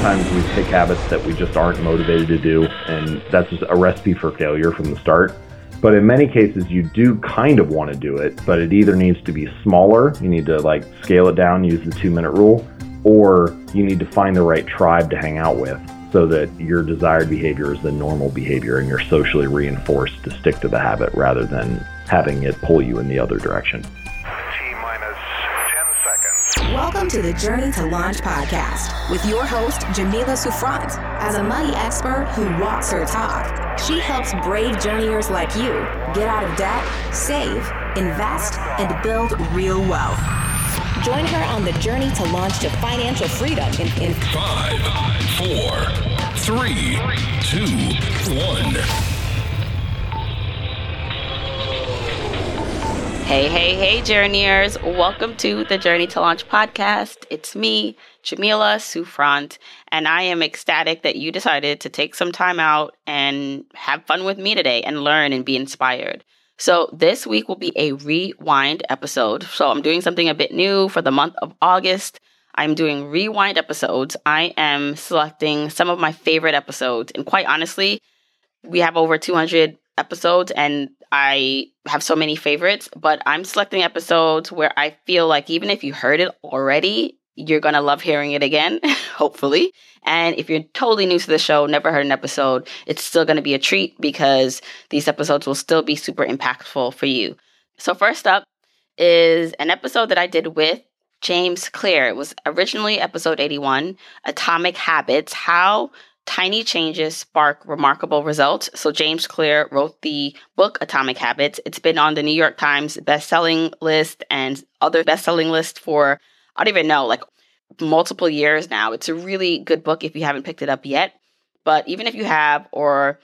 sometimes we pick habits that we just aren't motivated to do, and that's just a recipe for failure from the start. But in many cases, you do kind of want to do it, but it either needs to be smaller, you need to like scale it down, use the two minute rule, or you need to find the right tribe to hang out with so that your desired behavior is the normal behavior and you're socially reinforced to stick to the habit rather than having it pull you in the other direction. Welcome to the Journey to Launch podcast with your host, Jamila Souffrant. As a money expert who walks her talk, she helps brave journeyers like you get out of debt, save, invest, and build real wealth. Join her on the journey to launch to financial freedom in, in five, four, three, two, one. Hey, hey, hey, journeyers. Welcome to the Journey to Launch podcast. It's me, Jamila Souffrant, and I am ecstatic that you decided to take some time out and have fun with me today and learn and be inspired. So, this week will be a rewind episode. So, I'm doing something a bit new for the month of August. I'm doing rewind episodes. I am selecting some of my favorite episodes, and quite honestly, we have over 200 episodes and I have so many favorites, but I'm selecting episodes where I feel like even if you heard it already, you're going to love hearing it again, hopefully. And if you're totally new to the show, never heard an episode, it's still going to be a treat because these episodes will still be super impactful for you. So, first up is an episode that I did with James Clear. It was originally episode 81 Atomic Habits How Tiny changes spark remarkable results. So, James Clear wrote the book Atomic Habits. It's been on the New York Times best-selling list and other best-selling list for, I don't even know, like multiple years now. It's a really good book if you haven't picked it up yet. But even if you have, or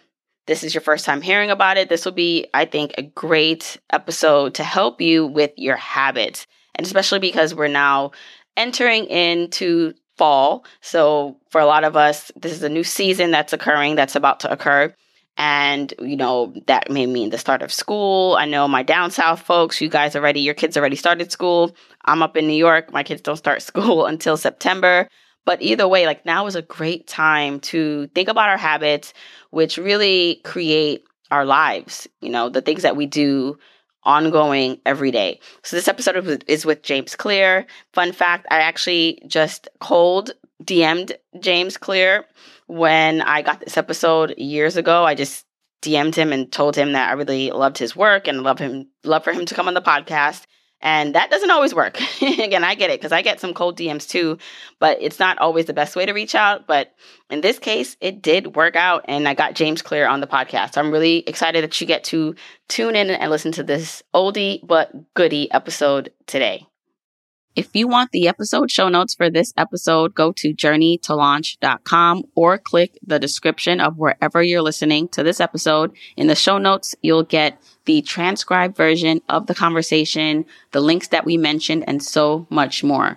this is your first time hearing about it, this will be, I think, a great episode to help you with your habits. And especially because we're now entering into fall. So for a lot of us, this is a new season that's occurring, that's about to occur. And, you know, that may mean the start of school. I know my down south folks, you guys already, your kids already started school. I'm up in New York. My kids don't start school until September. But either way, like now is a great time to think about our habits, which really create our lives, you know, the things that we do ongoing every day. So this episode is with James Clear. Fun fact, I actually just cold DM'd James Clear when I got this episode years ago. I just DM'd him and told him that I really loved his work and love him love for him to come on the podcast. And that doesn't always work. Again, I get it because I get some cold DMs too, but it's not always the best way to reach out. But in this case, it did work out, and I got James Clear on the podcast. So I'm really excited that you get to tune in and listen to this oldie but goodie episode today. If you want the episode show notes for this episode, go to journeytolaunch.com or click the description of wherever you're listening to this episode. In the show notes, you'll get the transcribed version of the conversation, the links that we mentioned, and so much more.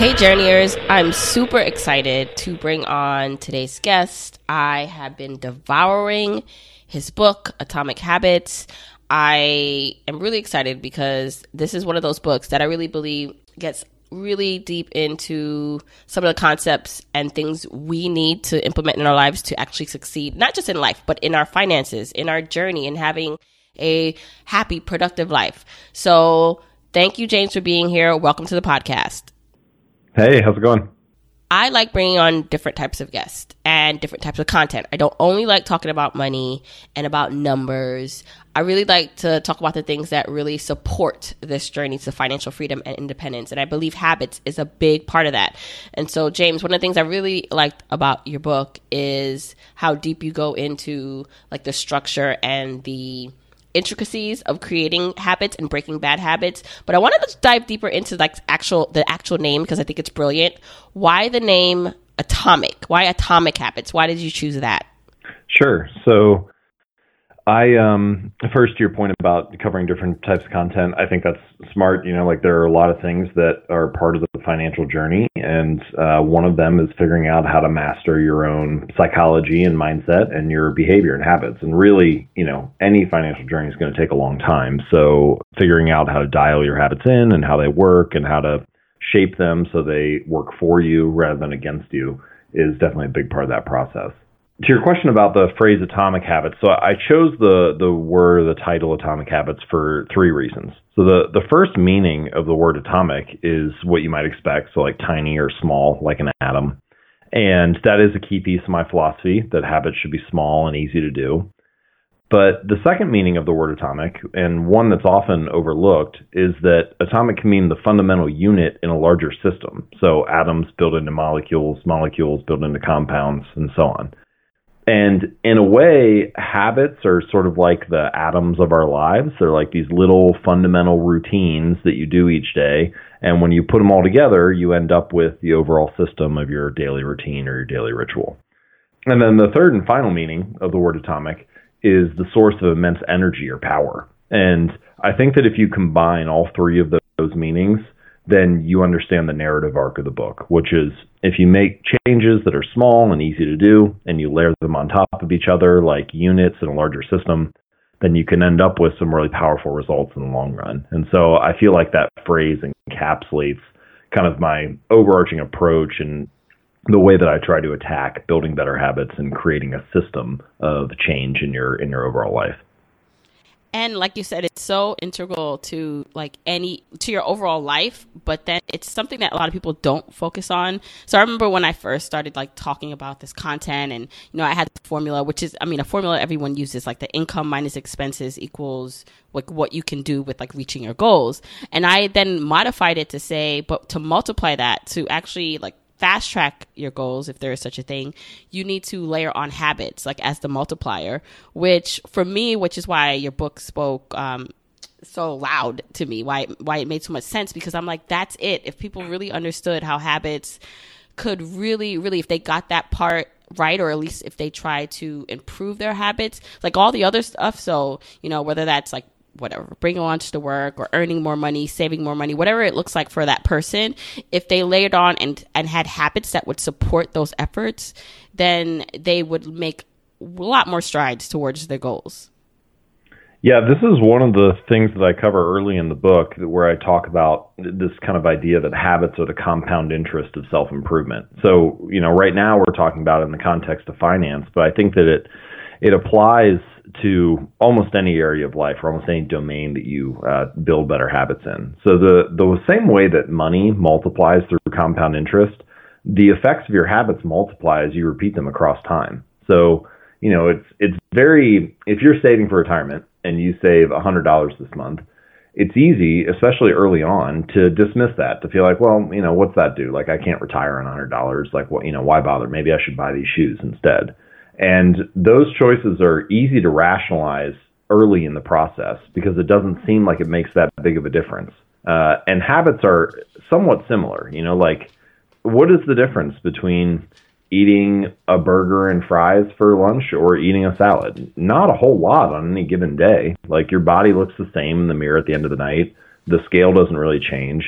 Hey, journeyers. I'm super excited to bring on today's guest. I have been devouring his book, Atomic Habits. I am really excited because this is one of those books that I really believe gets really deep into some of the concepts and things we need to implement in our lives to actually succeed, not just in life, but in our finances, in our journey, and having a happy, productive life. So, thank you, James, for being here. Welcome to the podcast. Hey, how's it going? I like bringing on different types of guests and different types of content. I don't only like talking about money and about numbers. I really like to talk about the things that really support this journey to financial freedom and independence. And I believe habits is a big part of that. And so, James, one of the things I really liked about your book is how deep you go into like the structure and the intricacies of creating habits and breaking bad habits but i wanted to dive deeper into like actual the actual name because i think it's brilliant. Why the name atomic? Why atomic habits? Why did you choose that? Sure. So I um first to your point about covering different types of content, I think that's smart. You know, like there are a lot of things that are part of the financial journey, and uh, one of them is figuring out how to master your own psychology and mindset and your behavior and habits. And really, you know, any financial journey is going to take a long time. So figuring out how to dial your habits in and how they work and how to shape them so they work for you rather than against you is definitely a big part of that process to your question about the phrase atomic habits, so I chose the the word, the title atomic habits for three reasons. So the the first meaning of the word atomic is what you might expect, so like tiny or small, like an atom. And that is a key piece of my philosophy that habits should be small and easy to do. But the second meaning of the word atomic, and one that's often overlooked, is that atomic can mean the fundamental unit in a larger system. So atoms build into molecules, molecules build into compounds, and so on. And in a way, habits are sort of like the atoms of our lives. They're like these little fundamental routines that you do each day. And when you put them all together, you end up with the overall system of your daily routine or your daily ritual. And then the third and final meaning of the word atomic is the source of immense energy or power. And I think that if you combine all three of those meanings, then you understand the narrative arc of the book, which is if you make changes that are small and easy to do and you layer them on top of each other like units in a larger system, then you can end up with some really powerful results in the long run. And so I feel like that phrase encapsulates kind of my overarching approach and the way that I try to attack building better habits and creating a system of change in your in your overall life and like you said it's so integral to like any to your overall life but then it's something that a lot of people don't focus on. So i remember when i first started like talking about this content and you know i had the formula which is i mean a formula everyone uses like the income minus expenses equals like what you can do with like reaching your goals. And i then modified it to say but to multiply that to actually like fast track your goals, if there is such a thing, you need to layer on habits, like as the multiplier, which for me, which is why your book spoke, um, so loud to me, why, why it made so much sense, because I'm like, that's it. If people really understood how habits could really, really, if they got that part right, or at least if they try to improve their habits, like all the other stuff. So, you know, whether that's like whatever, bringing lunch to work or earning more money, saving more money, whatever it looks like for that person, if they layered on and, and had habits that would support those efforts, then they would make a lot more strides towards their goals. Yeah, this is one of the things that I cover early in the book where I talk about this kind of idea that habits are the compound interest of self improvement. So, you know, right now we're talking about it in the context of finance, but I think that it it applies to almost any area of life or almost any domain that you uh, build better habits in. So the the same way that money multiplies through compound interest, the effects of your habits multiply as you repeat them across time. So you know it's it's very if you're saving for retirement and you save hundred dollars this month, it's easy, especially early on, to dismiss that to feel like, well, you know, what's that do? Like I can't retire on hundred dollars. Like what you know, why bother? Maybe I should buy these shoes instead. And those choices are easy to rationalize early in the process because it doesn't seem like it makes that big of a difference. Uh, and habits are somewhat similar. You know, like what is the difference between eating a burger and fries for lunch or eating a salad? Not a whole lot on any given day. Like your body looks the same in the mirror at the end of the night. The scale doesn't really change.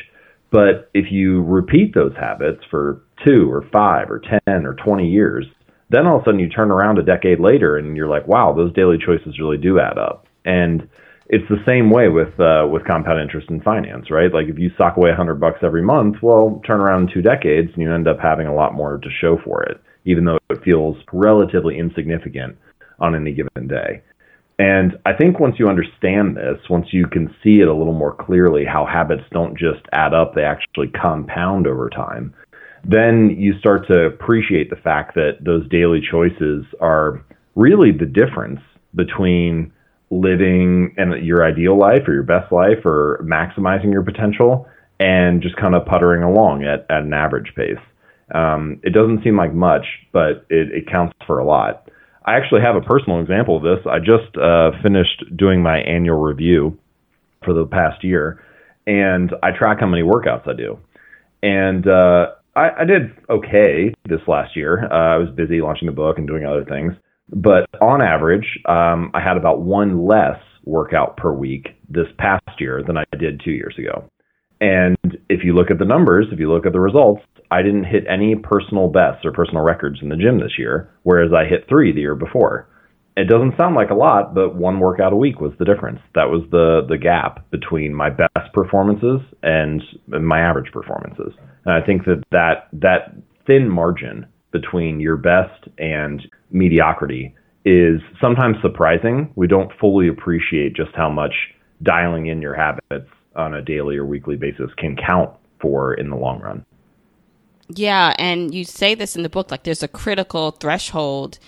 But if you repeat those habits for two or five or 10 or 20 years, then all of a sudden you turn around a decade later and you're like, wow, those daily choices really do add up. And it's the same way with uh, with compound interest in finance, right? Like if you sock away a hundred bucks every month, well, turn around in two decades and you end up having a lot more to show for it, even though it feels relatively insignificant on any given day. And I think once you understand this, once you can see it a little more clearly, how habits don't just add up, they actually compound over time, then you start to appreciate the fact that those daily choices are really the difference between living and your ideal life or your best life or maximizing your potential and just kind of puttering along at, at an average pace. Um, it doesn't seem like much, but it, it counts for a lot. I actually have a personal example of this. I just uh, finished doing my annual review for the past year, and I track how many workouts I do. And uh, I, I did okay this last year. Uh, I was busy launching the book and doing other things, But on average, um, I had about one less workout per week this past year than I did two years ago. And if you look at the numbers, if you look at the results, I didn't hit any personal bests or personal records in the gym this year, whereas I hit three the year before. It doesn't sound like a lot, but one workout a week was the difference. That was the the gap between my best performances and my average performances. And I think that that, that thin margin between your best and mediocrity is sometimes surprising. We don't fully appreciate just how much dialing in your habits on a daily or weekly basis can count for in the long run. Yeah, and you say this in the book like there's a critical threshold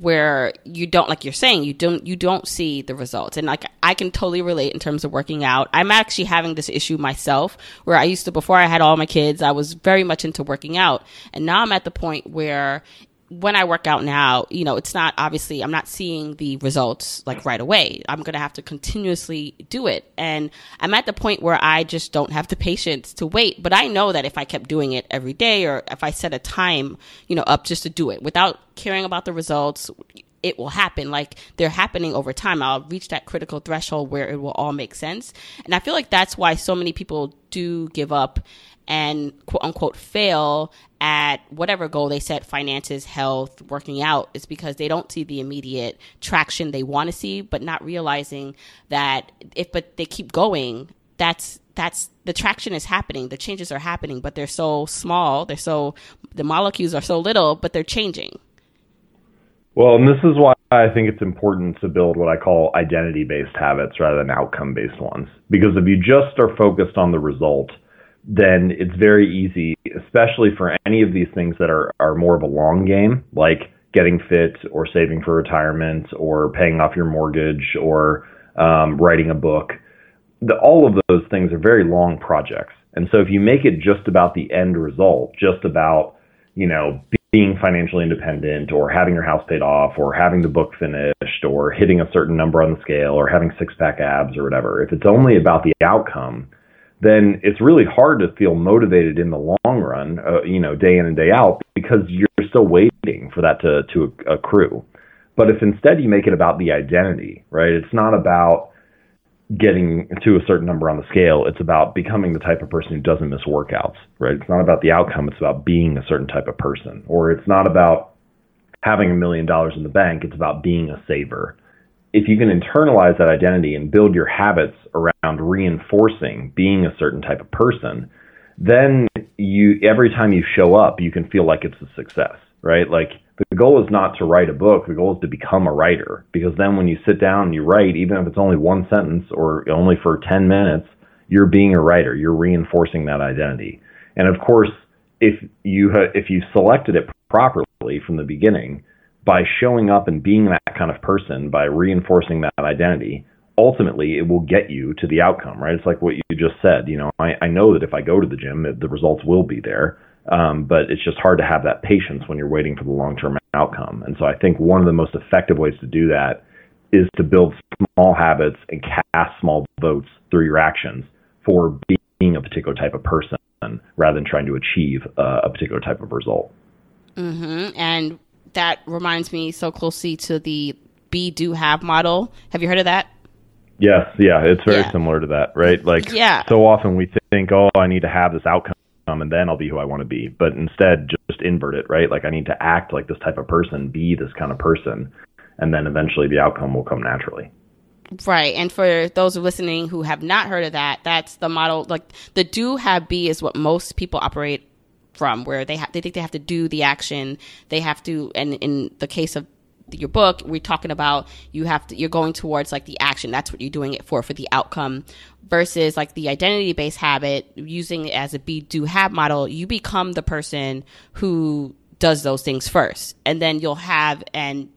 where you don't like you're saying you don't you don't see the results. And like i can totally relate in terms of working out. I'm actually having this issue myself where i used to before i had all my kids i was very much into working out. And now i'm at the point where when I work out now, you know, it's not obviously I'm not seeing the results like right away. I'm going to have to continuously do it. And I'm at the point where I just don't have the patience to wait, but I know that if I kept doing it every day or if I set a time, you know, up just to do it without caring about the results, it will happen. Like they're happening over time. I'll reach that critical threshold where it will all make sense. And I feel like that's why so many people do give up and quote unquote fail at whatever goal they set finances health working out is because they don't see the immediate traction they want to see but not realizing that if but they keep going that's that's the traction is happening the changes are happening but they're so small they're so the molecules are so little but they're changing. Well and this is why i think it's important to build what i call identity based habits rather than outcome based ones. Because if you just are focused on the result then it's very easy, especially for any of these things that are, are more of a long game, like getting fit or saving for retirement or paying off your mortgage or um, writing a book. The, all of those things are very long projects. And so if you make it just about the end result, just about, you know, being financially independent or having your house paid off or having the book finished or hitting a certain number on the scale or having six pack abs or whatever, if it's only about the outcome, then it's really hard to feel motivated in the long run, uh, you know, day in and day out, because you're still waiting for that to, to accrue. But if instead you make it about the identity, right? It's not about getting to a certain number on the scale. It's about becoming the type of person who doesn't miss workouts, right? It's not about the outcome. It's about being a certain type of person. Or it's not about having a million dollars in the bank. It's about being a saver if you can internalize that identity and build your habits around reinforcing being a certain type of person, then you every time you show up, you can feel like it's a success, right? Like the goal is not to write a book, the goal is to become a writer because then when you sit down and you write, even if it's only one sentence or only for 10 minutes, you're being a writer, you're reinforcing that identity. And of course, if you ha- if you selected it properly from the beginning, by showing up and being that kind of person, by reinforcing that identity, ultimately it will get you to the outcome, right? It's like what you just said. You know, I, I know that if I go to the gym, the results will be there. Um, but it's just hard to have that patience when you're waiting for the long term outcome. And so I think one of the most effective ways to do that is to build small habits and cast small votes through your actions for being a particular type of person rather than trying to achieve uh, a particular type of result. Mm-hmm. And that reminds me so closely to the be do have model. Have you heard of that? Yes, yeah, it's very yeah. similar to that, right? Like yeah. so often we think, "Oh, I need to have this outcome and then I'll be who I want to be." But instead just invert it, right? Like I need to act like this type of person, be this kind of person, and then eventually the outcome will come naturally. Right. And for those listening who have not heard of that, that's the model like the do have be is what most people operate from where they have they think they have to do the action. They have to and in the case of your book we're talking about you have to you're going towards like the action. That's what you're doing it for for the outcome versus like the identity based habit using it as a be do have model. You become the person who does those things first and then you'll have and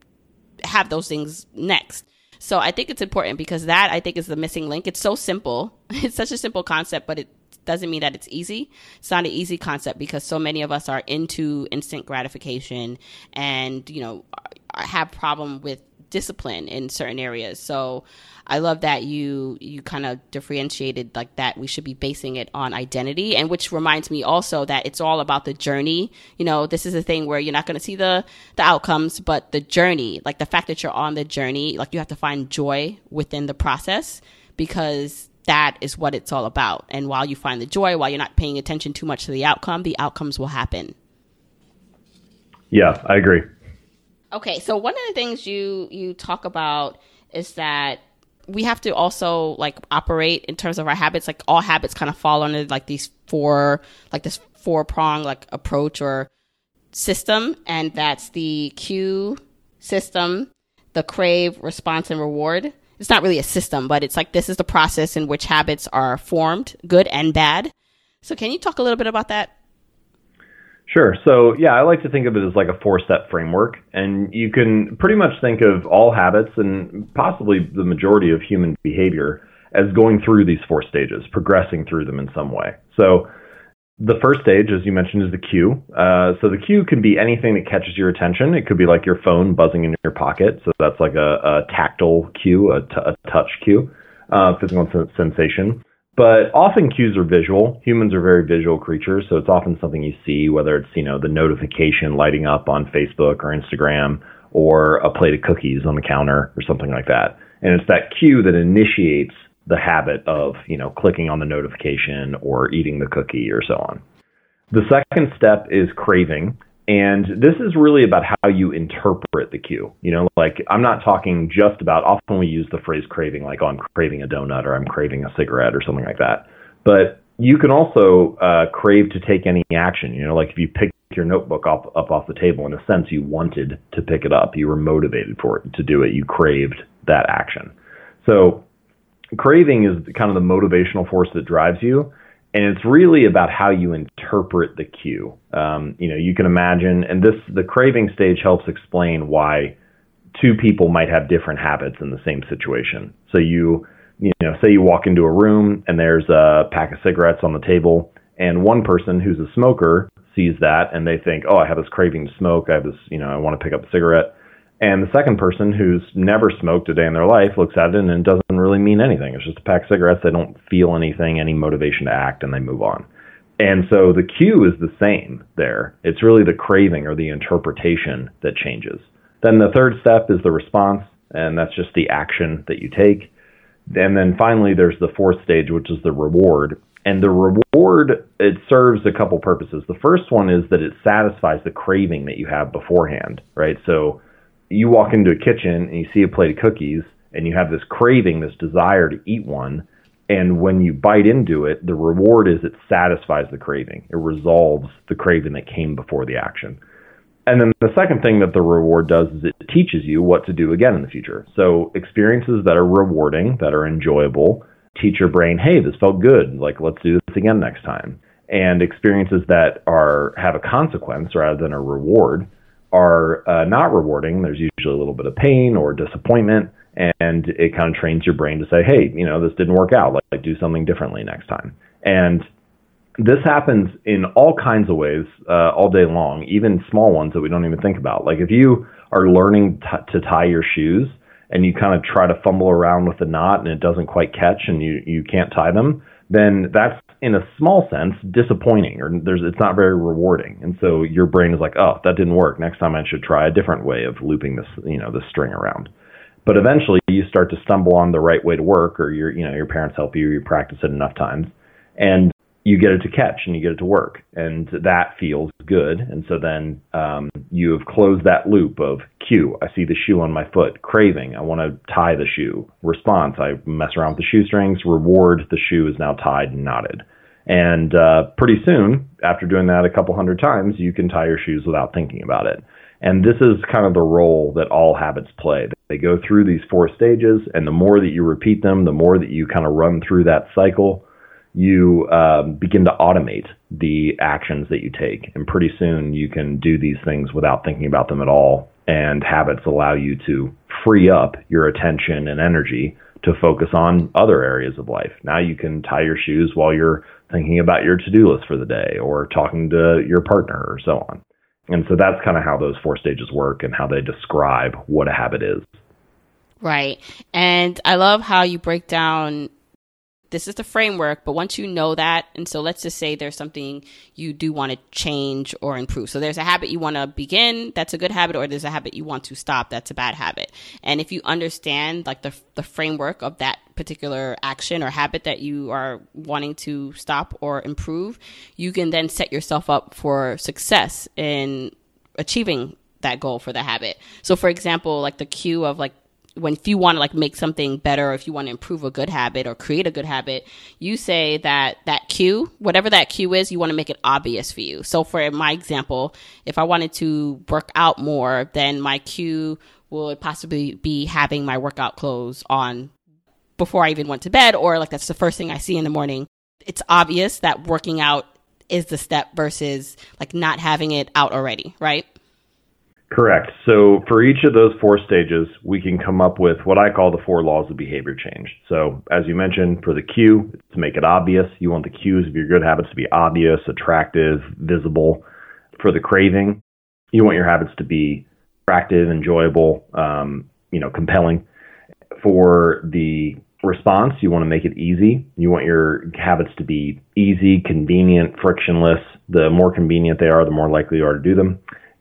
have those things next. So i think it's important because that i think is the missing link. It's so simple. It's such a simple concept but it doesn't mean that it's easy. It's not an easy concept because so many of us are into instant gratification and, you know, uh, have problem with discipline in certain areas. So I love that you you kind of differentiated like that we should be basing it on identity and which reminds me also that it's all about the journey. You know, this is a thing where you're not going to see the the outcomes, but the journey, like the fact that you're on the journey, like you have to find joy within the process because that is what it's all about. And while you find the joy, while you're not paying attention too much to the outcome, the outcomes will happen. Yeah, I agree. Okay, so one of the things you you talk about is that we have to also like operate in terms of our habits. Like all habits kind of fall under like these four, like this four prong like approach or system, and that's the cue system, the crave, response, and reward. It's not really a system, but it's like this is the process in which habits are formed, good and bad. So, can you talk a little bit about that? Sure. So, yeah, I like to think of it as like a four step framework. And you can pretty much think of all habits and possibly the majority of human behavior as going through these four stages, progressing through them in some way. So, the first stage, as you mentioned, is the cue. Uh, so, the cue can be anything that catches your attention. It could be like your phone buzzing in your pocket. So, that's like a, a tactile cue, a, t- a touch cue, uh, physical sensation. But often cues are visual. Humans are very visual creatures, so it's often something you see, whether it's you know the notification lighting up on Facebook or Instagram, or a plate of cookies on the counter or something like that. And it's that cue that initiates the habit of you know clicking on the notification or eating the cookie or so on. The second step is craving, and this is really about how you interpret the cue. You know, like I'm not talking just about, often we use the phrase craving, like, oh, I'm craving a donut or I'm craving a cigarette or something like that. But you can also uh, crave to take any action. You know, like if you pick your notebook up, up off the table, in a sense, you wanted to pick it up. You were motivated for it to do it. You craved that action. So craving is kind of the motivational force that drives you and it's really about how you interpret the cue. Um, you know, you can imagine, and this the craving stage helps explain why two people might have different habits in the same situation. So you, you know, say you walk into a room and there's a pack of cigarettes on the table, and one person who's a smoker sees that and they think, oh, I have this craving to smoke. I have this, you know, I want to pick up a cigarette. And the second person who's never smoked a day in their life looks at it and it doesn't really mean anything. It's just a pack of cigarettes. They don't feel anything, any motivation to act, and they move on. And so the cue is the same there. It's really the craving or the interpretation that changes. Then the third step is the response, and that's just the action that you take. And then finally, there's the fourth stage, which is the reward. And the reward, it serves a couple purposes. The first one is that it satisfies the craving that you have beforehand, right? So you walk into a kitchen and you see a plate of cookies and you have this craving, this desire to eat one. And when you bite into it, the reward is it satisfies the craving. It resolves the craving that came before the action. And then the second thing that the reward does is it teaches you what to do again in the future. So experiences that are rewarding, that are enjoyable, teach your brain, hey, this felt good. Like let's do this again next time. And experiences that are have a consequence rather than a reward are uh, not rewarding. There's usually a little bit of pain or disappointment, and it kind of trains your brain to say, "Hey, you know, this didn't work out. Like, like do something differently next time." And this happens in all kinds of ways uh, all day long, even small ones that we don't even think about. Like if you are learning t- to tie your shoes and you kind of try to fumble around with the knot and it doesn't quite catch and you you can't tie them, then that's in a small sense disappointing or there's it's not very rewarding. And so your brain is like oh that didn't work. Next time i should try a different way of looping this you know the string around. But eventually you start to stumble on the right way to work or your you know your parents help you you practice it enough times. And you get it to catch and you get it to work and that feels good. And so then um, you have closed that loop of cue i see the shoe on my foot craving i want to tie the shoe. Response i mess around with the shoestrings reward the shoe is now tied and knotted. And uh, pretty soon after doing that a couple hundred times you can tie your shoes without thinking about it. And this is kind of the role that all habits play. They go through these four stages and the more that you repeat them the more that you kind of run through that cycle you um, begin to automate the actions that you take. And pretty soon you can do these things without thinking about them at all. And habits allow you to free up your attention and energy to focus on other areas of life. Now you can tie your shoes while you're thinking about your to do list for the day or talking to your partner or so on. And so that's kind of how those four stages work and how they describe what a habit is. Right. And I love how you break down this is the framework, but once you know that, and so let's just say there's something you do want to change or improve. So there's a habit you want to begin, that's a good habit, or there's a habit you want to stop, that's a bad habit. And if you understand like the, the framework of that particular action or habit that you are wanting to stop or improve, you can then set yourself up for success in achieving that goal for the habit. So for example, like the cue of like when if you want to like make something better or if you want to improve a good habit or create a good habit you say that that cue whatever that cue is you want to make it obvious for you. So for my example if i wanted to work out more then my cue would possibly be having my workout clothes on before i even went to bed or like that's the first thing i see in the morning. It's obvious that working out is the step versus like not having it out already right Correct. So for each of those four stages, we can come up with what I call the four laws of behavior change. So as you mentioned, for the cue, to make it obvious, you want the cues of your good habits to be obvious, attractive, visible. For the craving, you want your habits to be attractive, enjoyable, um, you know, compelling. For the response, you want to make it easy. You want your habits to be easy, convenient, frictionless. The more convenient they are, the more likely you are to do them.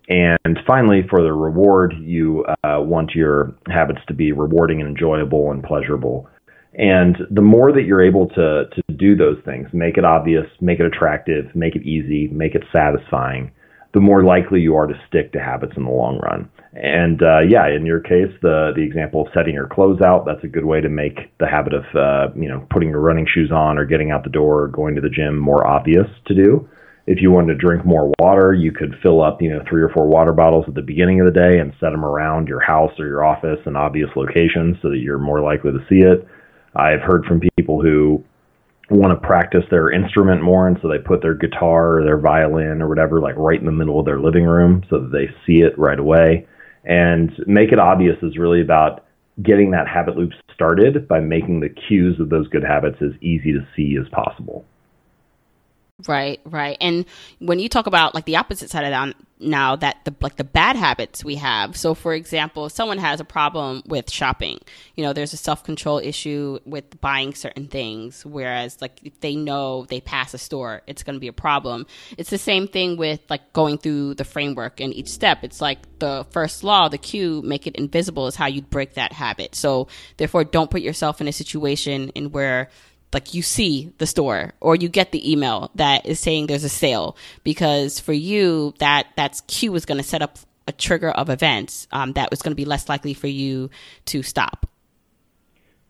And finally, for the reward, you uh, want your habits to be rewarding and enjoyable and pleasurable. And the more that you're able to, to do those things, make it obvious, make it attractive, make it easy, make it satisfying, the more likely you are to stick to habits in the long run. And uh, yeah, in your case, the the example of setting your clothes out, that's a good way to make the habit of uh, you know putting your running shoes on or getting out the door or going to the gym more obvious to do if you wanted to drink more water, you could fill up, you know, three or four water bottles at the beginning of the day and set them around your house or your office in obvious locations so that you're more likely to see it. I've heard from people who want to practice their instrument more and so they put their guitar or their violin or whatever like right in the middle of their living room so that they see it right away. And make it obvious is really about getting that habit loop started by making the cues of those good habits as easy to see as possible. Right, right. And when you talk about like the opposite side of that now that the like the bad habits we have. So for example, someone has a problem with shopping, you know, there's a self-control issue with buying certain things whereas like if they know they pass a store, it's going to be a problem. It's the same thing with like going through the framework and each step. It's like the first law, the cue, make it invisible is how you break that habit. So therefore don't put yourself in a situation in where like you see the store or you get the email that is saying there's a sale because for you that that's cue is going to set up a trigger of events um, that was going to be less likely for you to stop.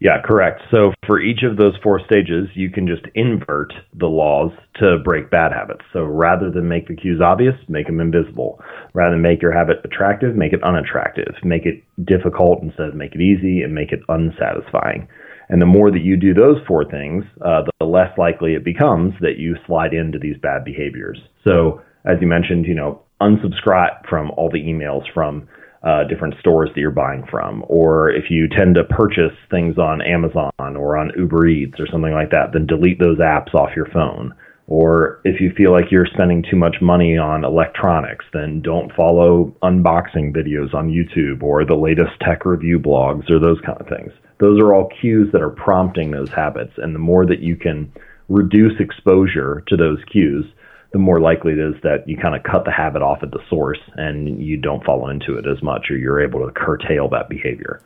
Yeah correct. So for each of those four stages you can just invert the laws to break bad habits. So rather than make the cues obvious make them invisible. Rather than make your habit attractive make it unattractive. Make it difficult instead of make it easy and make it unsatisfying and the more that you do those four things, uh, the less likely it becomes that you slide into these bad behaviors. So, as you mentioned, you know, unsubscribe from all the emails from uh, different stores that you're buying from. Or if you tend to purchase things on Amazon or on Uber Eats or something like that, then delete those apps off your phone. Or if you feel like you're spending too much money on electronics, then don't follow unboxing videos on YouTube or the latest tech review blogs or those kind of things. Those are all cues that are prompting those habits. And the more that you can reduce exposure to those cues, the more likely it is that you kind of cut the habit off at the source and you don't fall into it as much or you're able to curtail that behavior.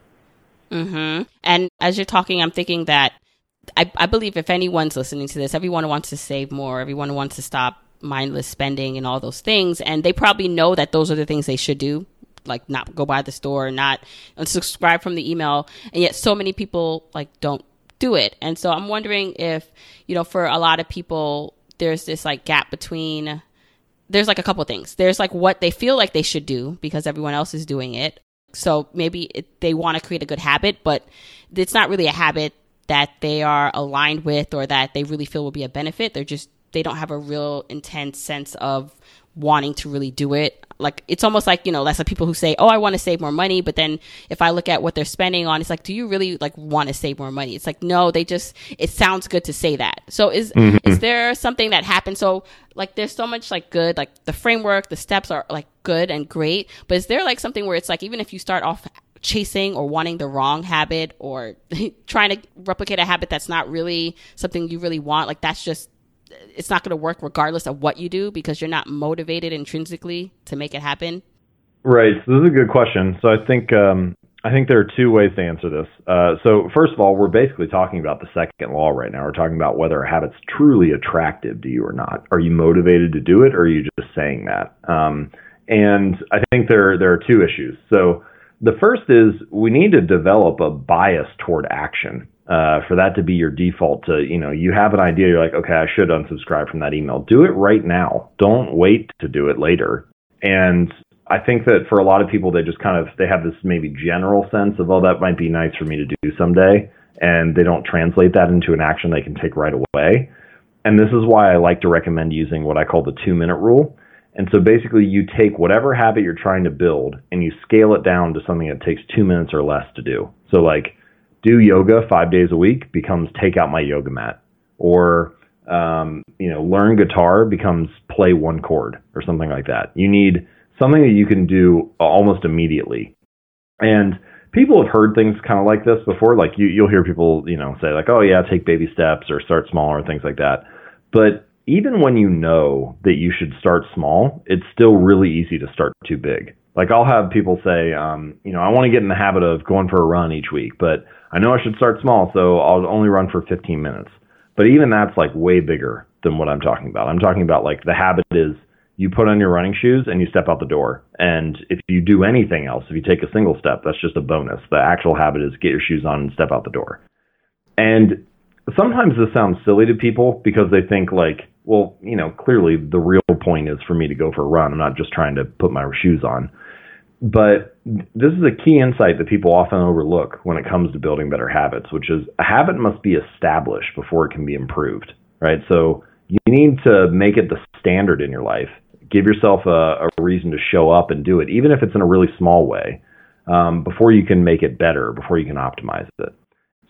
Mm-hmm. And as you're talking, I'm thinking that I, I believe if anyone's listening to this, everyone wants to save more, everyone wants to stop mindless spending and all those things. And they probably know that those are the things they should do, like not go by the store, not unsubscribe from the email. And yet so many people like don't do it. And so I'm wondering if, you know, for a lot of people, there's this like gap between, there's like a couple things. There's like what they feel like they should do because everyone else is doing it. So maybe it, they want to create a good habit, but it's not really a habit that they are aligned with or that they really feel will be a benefit. They're just, they don't have a real intense sense of wanting to really do it. Like it's almost like, you know, less of people who say, Oh, I want to save more money. But then if I look at what they're spending on, it's like, do you really like want to save more money? It's like, no, they just, it sounds good to say that. So is, mm-hmm. is there something that happens? So like there's so much like good, like the framework, the steps are like good and great. But is there like something where it's like, even if you start off chasing or wanting the wrong habit or trying to replicate a habit that's not really something you really want, like that's just it's not going to work regardless of what you do because you're not motivated intrinsically to make it happen? Right. So this is a good question. So I think um, I think there are two ways to answer this. Uh, so first of all, we're basically talking about the second law right now. We're talking about whether a habit's truly attractive to you or not. Are you motivated to do it, or are you just saying that? Um, and I think there there are two issues. So the first is we need to develop a bias toward action. Uh, for that to be your default to, you know, you have an idea, you're like, okay, I should unsubscribe from that email. Do it right now. Don't wait to do it later. And I think that for a lot of people, they just kind of they have this maybe general sense of, oh, that might be nice for me to do someday, and they don't translate that into an action they can take right away. And this is why I like to recommend using what I call the two minute rule. And so basically, you take whatever habit you're trying to build and you scale it down to something that takes two minutes or less to do. So, like, do yoga five days a week becomes take out my yoga mat, or um, you know, learn guitar becomes play one chord or something like that. You need something that you can do almost immediately. And people have heard things kind of like this before. Like you, you'll hear people, you know, say like, "Oh yeah, take baby steps or start small or things like that." But even when you know that you should start small, it's still really easy to start too big. Like I'll have people say, um, you know, I want to get in the habit of going for a run each week, but I know I should start small, so I'll only run for 15 minutes. But even that's like way bigger than what I'm talking about. I'm talking about like the habit is you put on your running shoes and you step out the door. And if you do anything else, if you take a single step, that's just a bonus. The actual habit is get your shoes on and step out the door. And sometimes this sounds silly to people because they think like, well, you know, clearly the real point is for me to go for a run. I'm not just trying to put my shoes on. But this is a key insight that people often overlook when it comes to building better habits, which is a habit must be established before it can be improved, right? So you need to make it the standard in your life. Give yourself a, a reason to show up and do it, even if it's in a really small way, um, before you can make it better, before you can optimize it.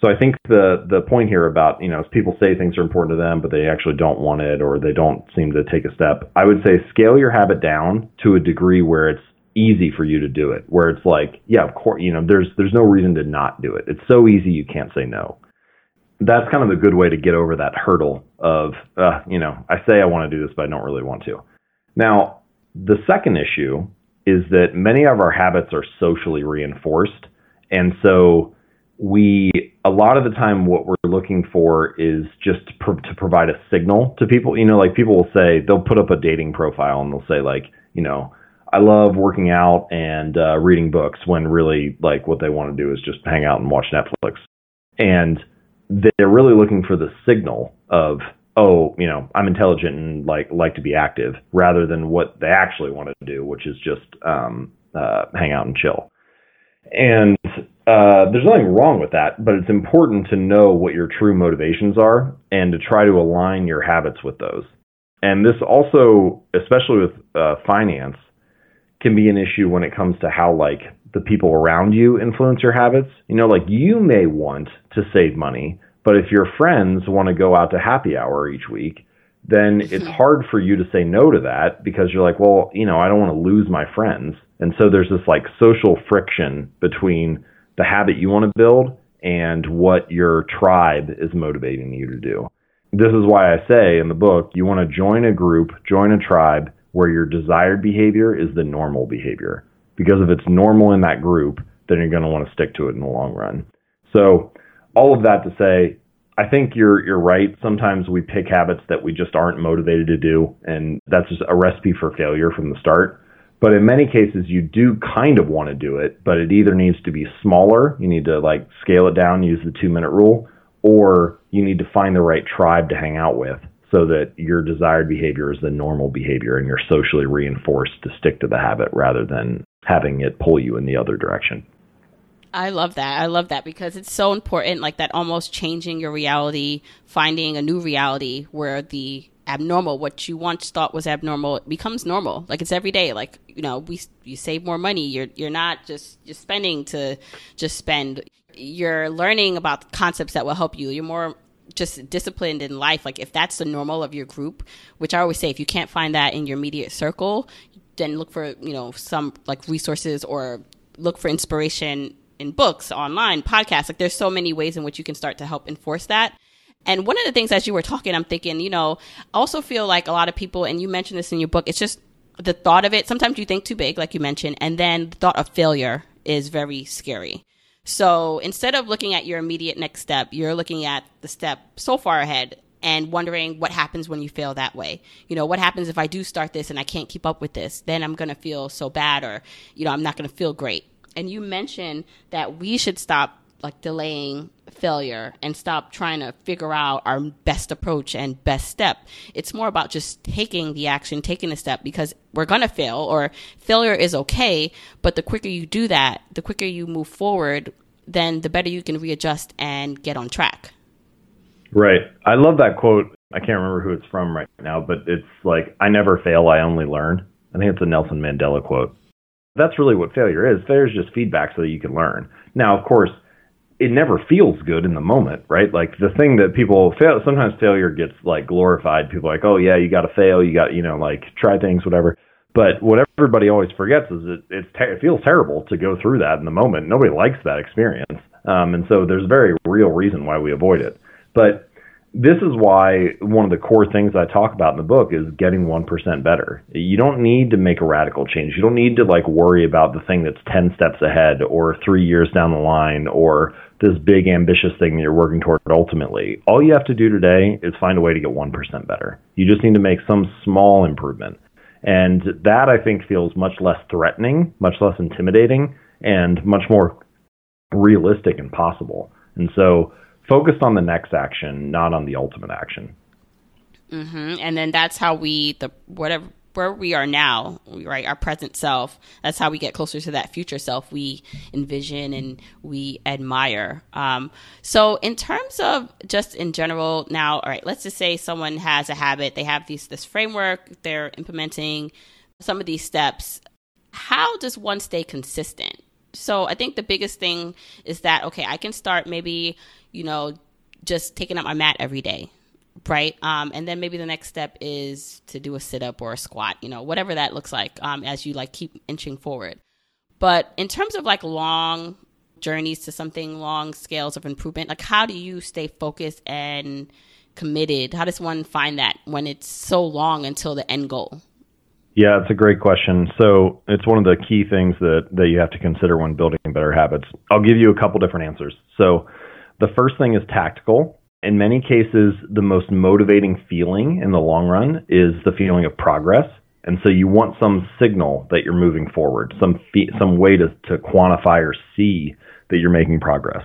So I think the the point here about you know people say things are important to them, but they actually don't want it or they don't seem to take a step. I would say scale your habit down to a degree where it's easy for you to do it where it's like yeah of course you know there's there's no reason to not do it. It's so easy you can't say no. That's kind of a good way to get over that hurdle of uh, you know i say i want to do this but i don't really want to. Now the second issue is that many of our habits are socially reinforced. And so we a lot of the time what we're looking for is just to, pro- to provide a signal to people you know like people will say they'll put up a dating profile and they'll say like you know I love working out and uh, reading books when really like what they want to do is just hang out and watch Netflix. And they're really looking for the signal of oh, you know, I'm intelligent and like like to be active rather than what they actually want to do, which is just um, uh, hang out and chill. And uh, there's nothing wrong with that, but it's important to know what your true motivations are and to try to align your habits with those. And this also, especially with uh, finance, can be an issue when it comes to how like the people around you influence your habits. You know, like you may want to save money, but if your friends want to go out to happy hour each week, then it's hard for you to say no to that because you're like, well, you know, I don't want to lose my friends. And so there's this like social friction between the habit you want to build and what your tribe is motivating you to do. This is why I say in the book, you want to join a group, join a tribe where your desired behavior is the normal behavior. Because if it's normal in that group, then you're going to want to stick to it in the long run. So, all of that to say, I think you're you're right. Sometimes we pick habits that we just aren't motivated to do, and that's just a recipe for failure from the start. But in many cases, you do kind of want to do it, but it either needs to be smaller. You need to like scale it down, use the two minute rule, or you need to find the right tribe to hang out with so that your desired behavior is the normal behavior and you're socially reinforced to stick to the habit rather than having it pull you in the other direction. I love that. I love that because it's so important, like that almost changing your reality, finding a new reality where the abnormal, what you once thought was abnormal, it becomes normal. Like it's every day. Like, you know, we, you save more money. You're, you're not just, just spending to just spend. You're learning about concepts that will help you. You're more just disciplined in life, like if that's the normal of your group, which I always say, if you can't find that in your immediate circle, then look for you know some like resources or look for inspiration in books, online, podcasts. Like there's so many ways in which you can start to help enforce that. And one of the things as you were talking, I'm thinking, you know, I also feel like a lot of people, and you mentioned this in your book, it's just the thought of it. Sometimes you think too big, like you mentioned, and then the thought of failure is very scary. So instead of looking at your immediate next step, you're looking at the step so far ahead and wondering what happens when you fail that way. You know, what happens if I do start this and I can't keep up with this? Then I'm going to feel so bad or, you know, I'm not going to feel great. And you mentioned that we should stop like delaying failure and stop trying to figure out our best approach and best step. It's more about just taking the action, taking the step because we're going to fail or failure is okay. But the quicker you do that, the quicker you move forward, then the better you can readjust and get on track. Right. I love that quote. I can't remember who it's from right now, but it's like, I never fail, I only learn. I think it's a Nelson Mandela quote. That's really what failure is. Failure is just feedback so that you can learn. Now, of course, it never feels good in the moment, right? Like the thing that people fail, sometimes failure gets like glorified. People like, oh yeah, you got to fail, you got, you know, like try things, whatever. But what everybody always forgets is it it's te- it feels terrible to go through that in the moment. Nobody likes that experience, um, and so there's a very real reason why we avoid it. But this is why one of the core things I talk about in the book is getting 1% better. You don't need to make a radical change. You don't need to like worry about the thing that's 10 steps ahead or 3 years down the line or this big ambitious thing that you're working toward ultimately. All you have to do today is find a way to get 1% better. You just need to make some small improvement. And that I think feels much less threatening, much less intimidating, and much more realistic and possible. And so focused on the next action, not on the ultimate action. Mm-hmm. And then that's how we the whatever where we are now, right? Our present self. That's how we get closer to that future self we envision and we admire. Um, so, in terms of just in general, now, all right, let's just say someone has a habit. They have these this framework. They're implementing some of these steps. How does one stay consistent? So, I think the biggest thing is that okay, I can start maybe you know, just taking up my mat every day, right? Um, and then maybe the next step is to do a sit up or a squat, you know, whatever that looks like um, as you like keep inching forward. But in terms of like long journeys to something, long scales of improvement, like how do you stay focused and committed? How does one find that when it's so long until the end goal? Yeah, it's a great question. So it's one of the key things that, that you have to consider when building better habits. I'll give you a couple different answers. So the first thing is tactical. In many cases, the most motivating feeling in the long run is the feeling of progress. And so you want some signal that you're moving forward, some fe- some way to, to quantify or see that you're making progress.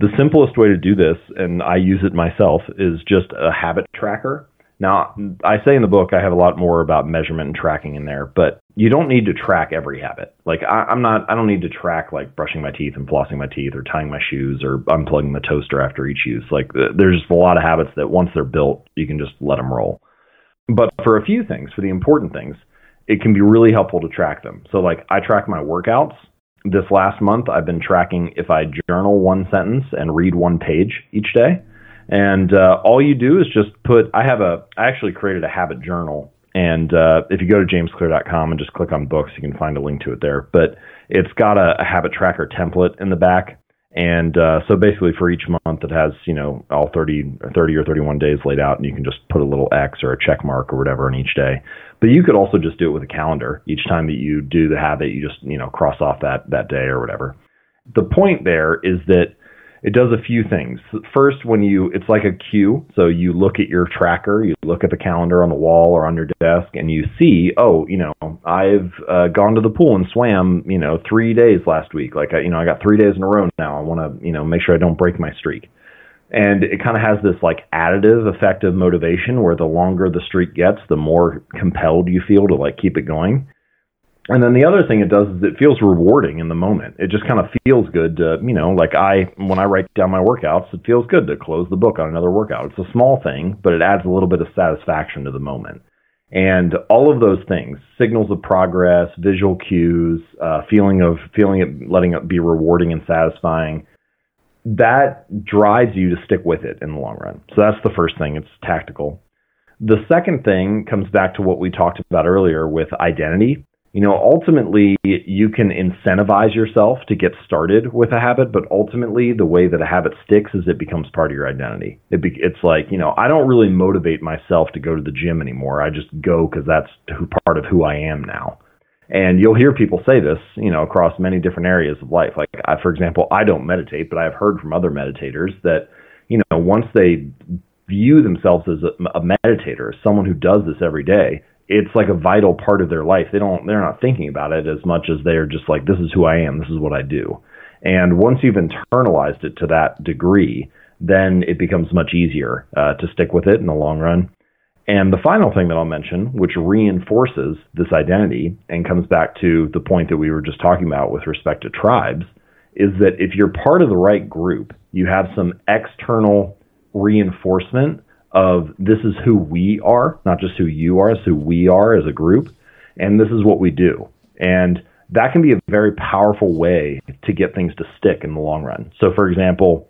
The simplest way to do this, and I use it myself, is just a habit tracker. Now, I say in the book I have a lot more about measurement and tracking in there, but you don't need to track every habit. Like I, I'm not, I don't need to track like brushing my teeth and flossing my teeth or tying my shoes or unplugging the toaster after each use. Like there's just a lot of habits that once they're built, you can just let them roll. But for a few things, for the important things, it can be really helpful to track them. So like I track my workouts. This last month, I've been tracking if I journal one sentence and read one page each day. And uh, all you do is just put. I have a. I actually created a habit journal, and uh, if you go to jamesclear.com and just click on books, you can find a link to it there. But it's got a, a habit tracker template in the back, and uh, so basically for each month, it has you know all 30, 30 or 31 days laid out, and you can just put a little X or a check mark or whatever on each day. But you could also just do it with a calendar. Each time that you do the habit, you just you know cross off that that day or whatever. The point there is that it does a few things. First, when you, it's like a cue. So you look at your tracker, you look at the calendar on the wall or on your desk, and you see, oh, you know, I've uh, gone to the pool and swam, you know, three days last week. Like, I, you know, I got three days in a row now. I want to, you know, make sure I don't break my streak. And it kind of has this like additive effect of motivation where the longer the streak gets, the more compelled you feel to like keep it going. And then the other thing it does is it feels rewarding in the moment. It just kind of feels good to, you know, like I, when I write down my workouts, it feels good to close the book on another workout. It's a small thing, but it adds a little bit of satisfaction to the moment. And all of those things, signals of progress, visual cues, uh, feeling of, feeling it, letting it be rewarding and satisfying, that drives you to stick with it in the long run. So that's the first thing. It's tactical. The second thing comes back to what we talked about earlier with identity you know, ultimately you can incentivize yourself to get started with a habit, but ultimately the way that a habit sticks is it becomes part of your identity. It be, it's like, you know, I don't really motivate myself to go to the gym anymore. I just go because that's who, part of who I am now. And you'll hear people say this, you know, across many different areas of life. Like, I, for example, I don't meditate, but I've heard from other meditators that, you know, once they view themselves as a, a meditator, someone who does this every day, it's like a vital part of their life. They don't they're not thinking about it as much as they're just like this is who I am, this is what I do. And once you've internalized it to that degree, then it becomes much easier uh, to stick with it in the long run. And the final thing that I'll mention, which reinforces this identity and comes back to the point that we were just talking about with respect to tribes, is that if you're part of the right group, you have some external reinforcement of this is who we are, not just who you are, it's who we are as a group, and this is what we do. And that can be a very powerful way to get things to stick in the long run. So, for example,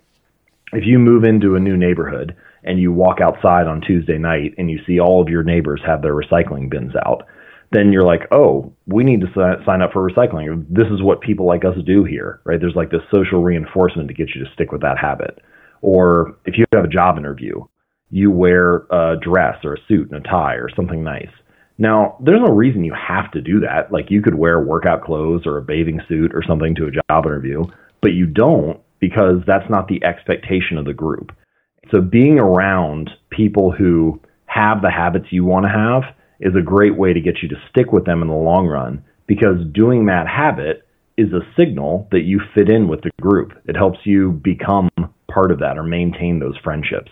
if you move into a new neighborhood and you walk outside on Tuesday night and you see all of your neighbors have their recycling bins out, then you're like, oh, we need to sign up for recycling. This is what people like us do here, right? There's like this social reinforcement to get you to stick with that habit. Or if you have a job interview you wear a dress or a suit and a tie or something nice. Now, there's no reason you have to do that. Like you could wear workout clothes or a bathing suit or something to a job interview, but you don't because that's not the expectation of the group. So being around people who have the habits you want to have is a great way to get you to stick with them in the long run because doing that habit is a signal that you fit in with the group. It helps you become part of that or maintain those friendships.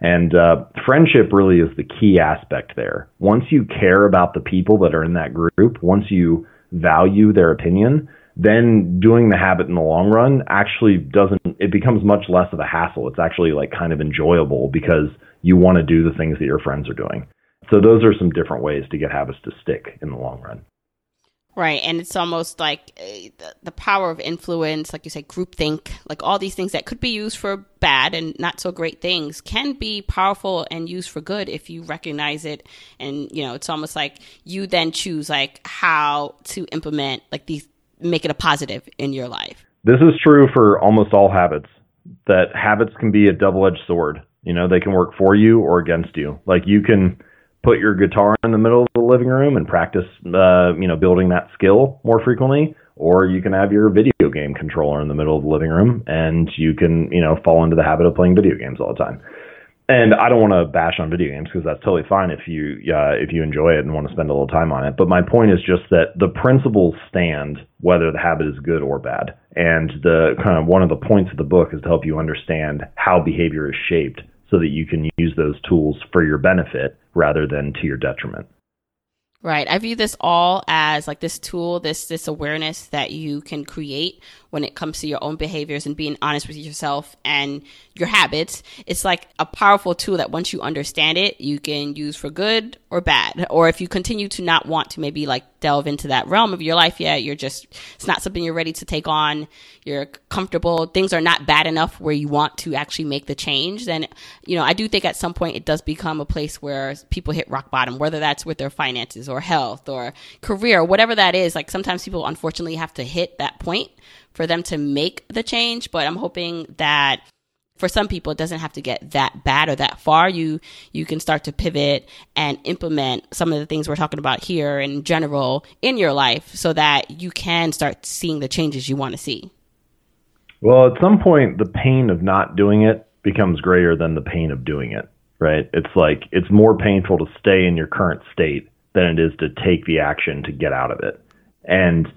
And uh, friendship really is the key aspect there. Once you care about the people that are in that group, once you value their opinion, then doing the habit in the long run actually doesn't, it becomes much less of a hassle. It's actually like kind of enjoyable because you want to do the things that your friends are doing. So those are some different ways to get habits to stick in the long run. Right. And it's almost like eh, the, the power of influence, like you say, groupthink, like all these things that could be used for bad and not so great things can be powerful and used for good if you recognize it. And, you know, it's almost like you then choose like how to implement like these, make it a positive in your life. This is true for almost all habits, that habits can be a double edged sword. You know, they can work for you or against you. Like you can, put your guitar in the middle of the living room and practice, uh, you know, building that skill more frequently. Or you can have your video game controller in the middle of the living room, and you can, you know, fall into the habit of playing video games all the time. And I don't want to bash on video games because that's totally fine if you uh, if you enjoy it and want to spend a little time on it. But my point is just that the principles stand whether the habit is good or bad. And the kind of one of the points of the book is to help you understand how behavior is shaped so that you can use those tools for your benefit rather than to your detriment. Right. I view this all as like this tool, this this awareness that you can create when it comes to your own behaviors and being honest with yourself and your habits. It's like a powerful tool that once you understand it, you can use for good or bad. Or if you continue to not want to maybe like delve into that realm of your life yet, you're just, it's not something you're ready to take on. You're comfortable. Things are not bad enough where you want to actually make the change. Then, you know, I do think at some point it does become a place where people hit rock bottom, whether that's with their finances or health or career, whatever that is. Like sometimes people unfortunately have to hit that point for them to make the change. But I'm hoping that for some people it doesn't have to get that bad or that far. You you can start to pivot and implement some of the things we're talking about here in general in your life so that you can start seeing the changes you want to see. Well at some point the pain of not doing it becomes greater than the pain of doing it right? It's like it's more painful to stay in your current state than it is to take the action to get out of it. And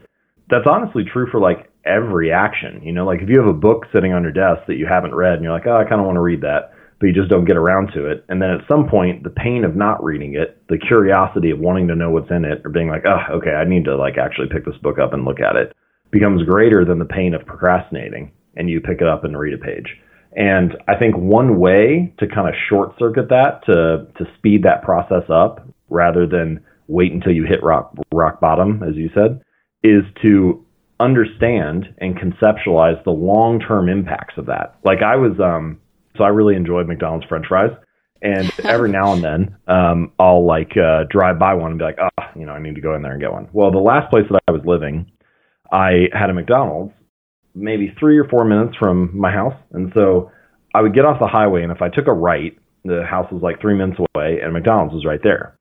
that's honestly true for like every action. You know, like if you have a book sitting on your desk that you haven't read and you're like, oh, I kind of want to read that, but you just don't get around to it. And then at some point, the pain of not reading it, the curiosity of wanting to know what's in it, or being like, oh, okay, I need to like actually pick this book up and look at it, becomes greater than the pain of procrastinating. And you pick it up and read a page. And I think one way to kind of short circuit that to to speed that process up rather than wait until you hit rock rock bottom, as you said, is to understand and conceptualize the long term impacts of that. Like I was, um, so I really enjoyed McDonald's French fries, And every now and then, um, I'll like uh, drive by one and be like, oh, you know, I need to go in there and get one. Well, the last place that I was living, I had a McDonald's maybe three or four minutes from my house. And so I would get off the highway, and if I took a right, the house was like three minutes away, and McDonald's was right there.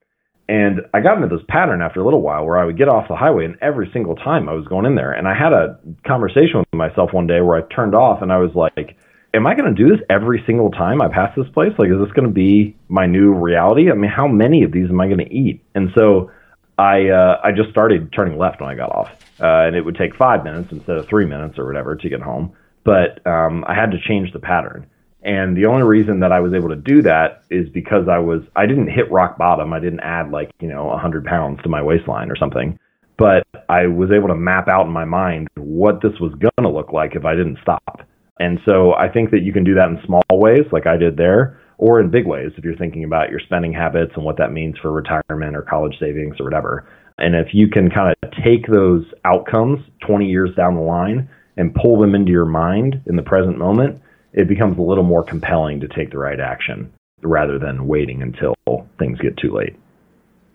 And I got into this pattern after a little while where I would get off the highway, and every single time I was going in there. And I had a conversation with myself one day where I turned off, and I was like, Am I going to do this every single time I pass this place? Like, is this going to be my new reality? I mean, how many of these am I going to eat? And so I uh, I just started turning left when I got off, uh, and it would take five minutes instead of three minutes or whatever to get home. But um, I had to change the pattern. And the only reason that I was able to do that is because I was I didn't hit rock bottom. I didn't add like you know 100 pounds to my waistline or something, but I was able to map out in my mind what this was going to look like if I didn't stop. And so I think that you can do that in small ways, like I did there, or in big ways if you're thinking about your spending habits and what that means for retirement or college savings or whatever. And if you can kind of take those outcomes 20 years down the line and pull them into your mind in the present moment it becomes a little more compelling to take the right action rather than waiting until things get too late.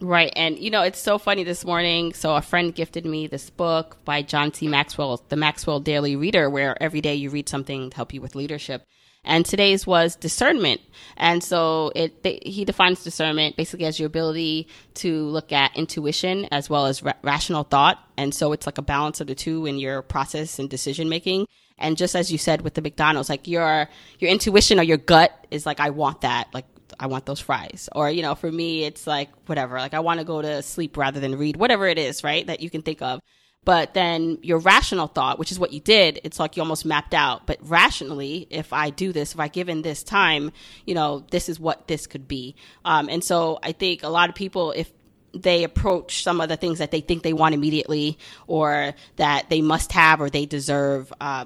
Right. And, you know, it's so funny this morning. So, a friend gifted me this book by John C. Maxwell, The Maxwell Daily Reader, where every day you read something to help you with leadership. And today's was discernment. And so it, they, he defines discernment basically as your ability to look at intuition as well as ra- rational thought. And so it's like a balance of the two in your process and decision making. And just as you said with the McDonald's, like your your intuition or your gut is like, I want that. Like I want those fries. Or, you know, for me, it's like whatever. Like I want to go to sleep rather than read, whatever it is, right? That you can think of. But then your rational thought, which is what you did, it's like you almost mapped out. But rationally, if I do this, if I give in this time, you know, this is what this could be. Um, and so I think a lot of people, if they approach some of the things that they think they want immediately or that they must have or they deserve uh,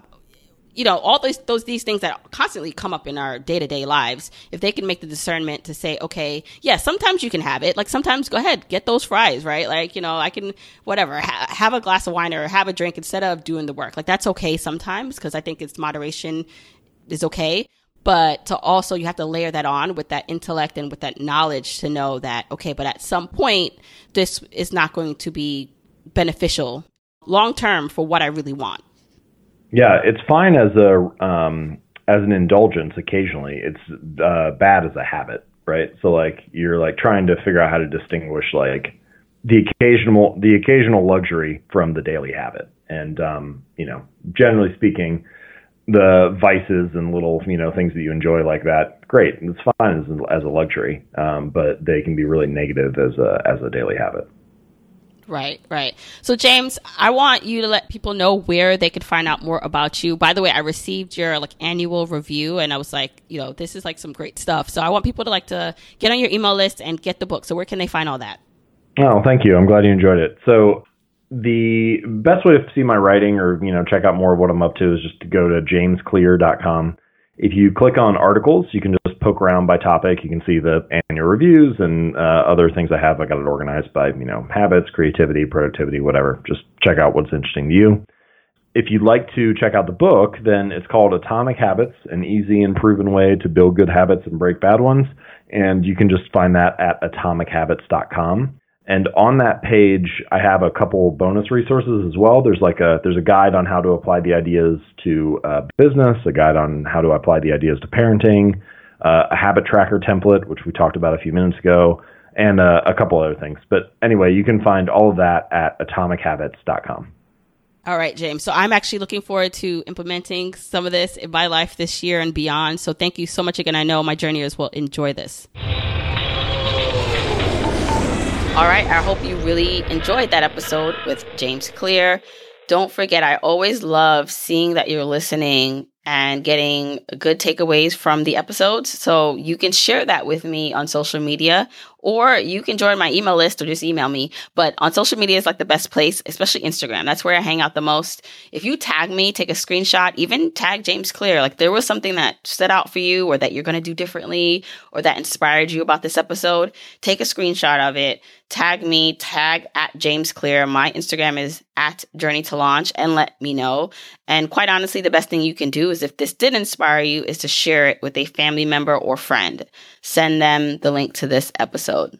you know, all those those these things that constantly come up in our day to day lives, if they can make the discernment to say, okay, yeah, sometimes you can have it. Like sometimes, go ahead, get those fries, right? Like you know, I can whatever ha- have a glass of wine or have a drink instead of doing the work. Like that's okay sometimes because I think it's moderation is okay. But to also, you have to layer that on with that intellect and with that knowledge to know that, okay, but at some point, this is not going to be beneficial long term for what I really want. Yeah, it's fine as a um, as an indulgence occasionally. It's uh, bad as a habit, right? So like you're like trying to figure out how to distinguish like the occasional the occasional luxury from the daily habit. And um, you know, generally speaking, the vices and little you know things that you enjoy like that, great, it's fine as, as a luxury, um, but they can be really negative as a as a daily habit. Right, right. So, James, I want you to let people know where they could find out more about you. By the way, I received your like annual review, and I was like, you know, this is like some great stuff. So, I want people to like to get on your email list and get the book. So, where can they find all that? Oh, thank you. I'm glad you enjoyed it. So, the best way to see my writing or you know check out more of what I'm up to is just to go to jamesclear.com if you click on articles, you can just poke around by topic. You can see the annual reviews and uh, other things I have. I got it organized by you know habits, creativity, productivity, whatever. Just check out what's interesting to you. If you'd like to check out the book, then it's called Atomic Habits: An Easy and Proven Way to Build Good Habits and Break Bad Ones, and you can just find that at atomichabits.com. And on that page, I have a couple bonus resources as well. There's like a there's a guide on how to apply the ideas to uh, business, a guide on how to apply the ideas to parenting, uh, a habit tracker template, which we talked about a few minutes ago, and uh, a couple other things. But anyway, you can find all of that at atomichabits.com. All right, James. So I'm actually looking forward to implementing some of this in my life this year and beyond. So thank you so much again. I know my journeyers will enjoy this. All right, I hope you really enjoyed that episode with James Clear. Don't forget, I always love seeing that you're listening and getting good takeaways from the episodes. So you can share that with me on social media or you can join my email list or just email me. But on social media is like the best place, especially Instagram. That's where I hang out the most. If you tag me, take a screenshot, even tag James Clear. Like there was something that stood out for you or that you're going to do differently or that inspired you about this episode, take a screenshot of it, tag me, tag at James Clear. My Instagram is at Journey to Launch and let me know. And quite honestly, the best thing you can do is if this did inspire you, is to share it with a family member or friend. Send them the link to this episode.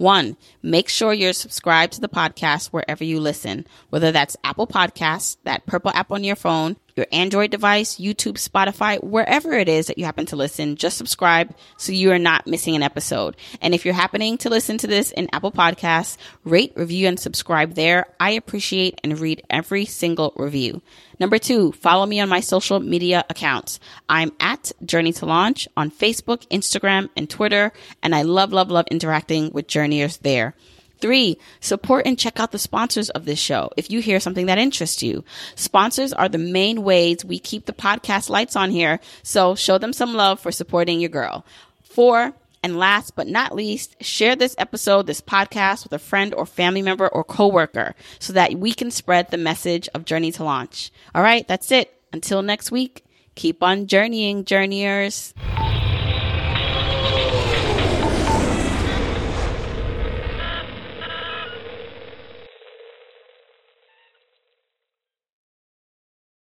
One, make sure you're subscribed to the podcast wherever you listen, whether that's Apple Podcasts, that purple app on your phone, your Android device, YouTube, Spotify, wherever it is that you happen to listen, just subscribe so you are not missing an episode. And if you're happening to listen to this in Apple Podcasts, rate, review, and subscribe there. I appreciate and read every single review. Number two, follow me on my social media accounts. I'm at Journey to Launch on Facebook, Instagram, and Twitter, and I love, love, love interacting with journeyers there. Three, support and check out the sponsors of this show if you hear something that interests you. Sponsors are the main ways we keep the podcast lights on here, so show them some love for supporting your girl. Four, and last but not least, share this episode, this podcast with a friend or family member or coworker so that we can spread the message of Journey to Launch. All right, that's it. Until next week, keep on journeying, journeyers.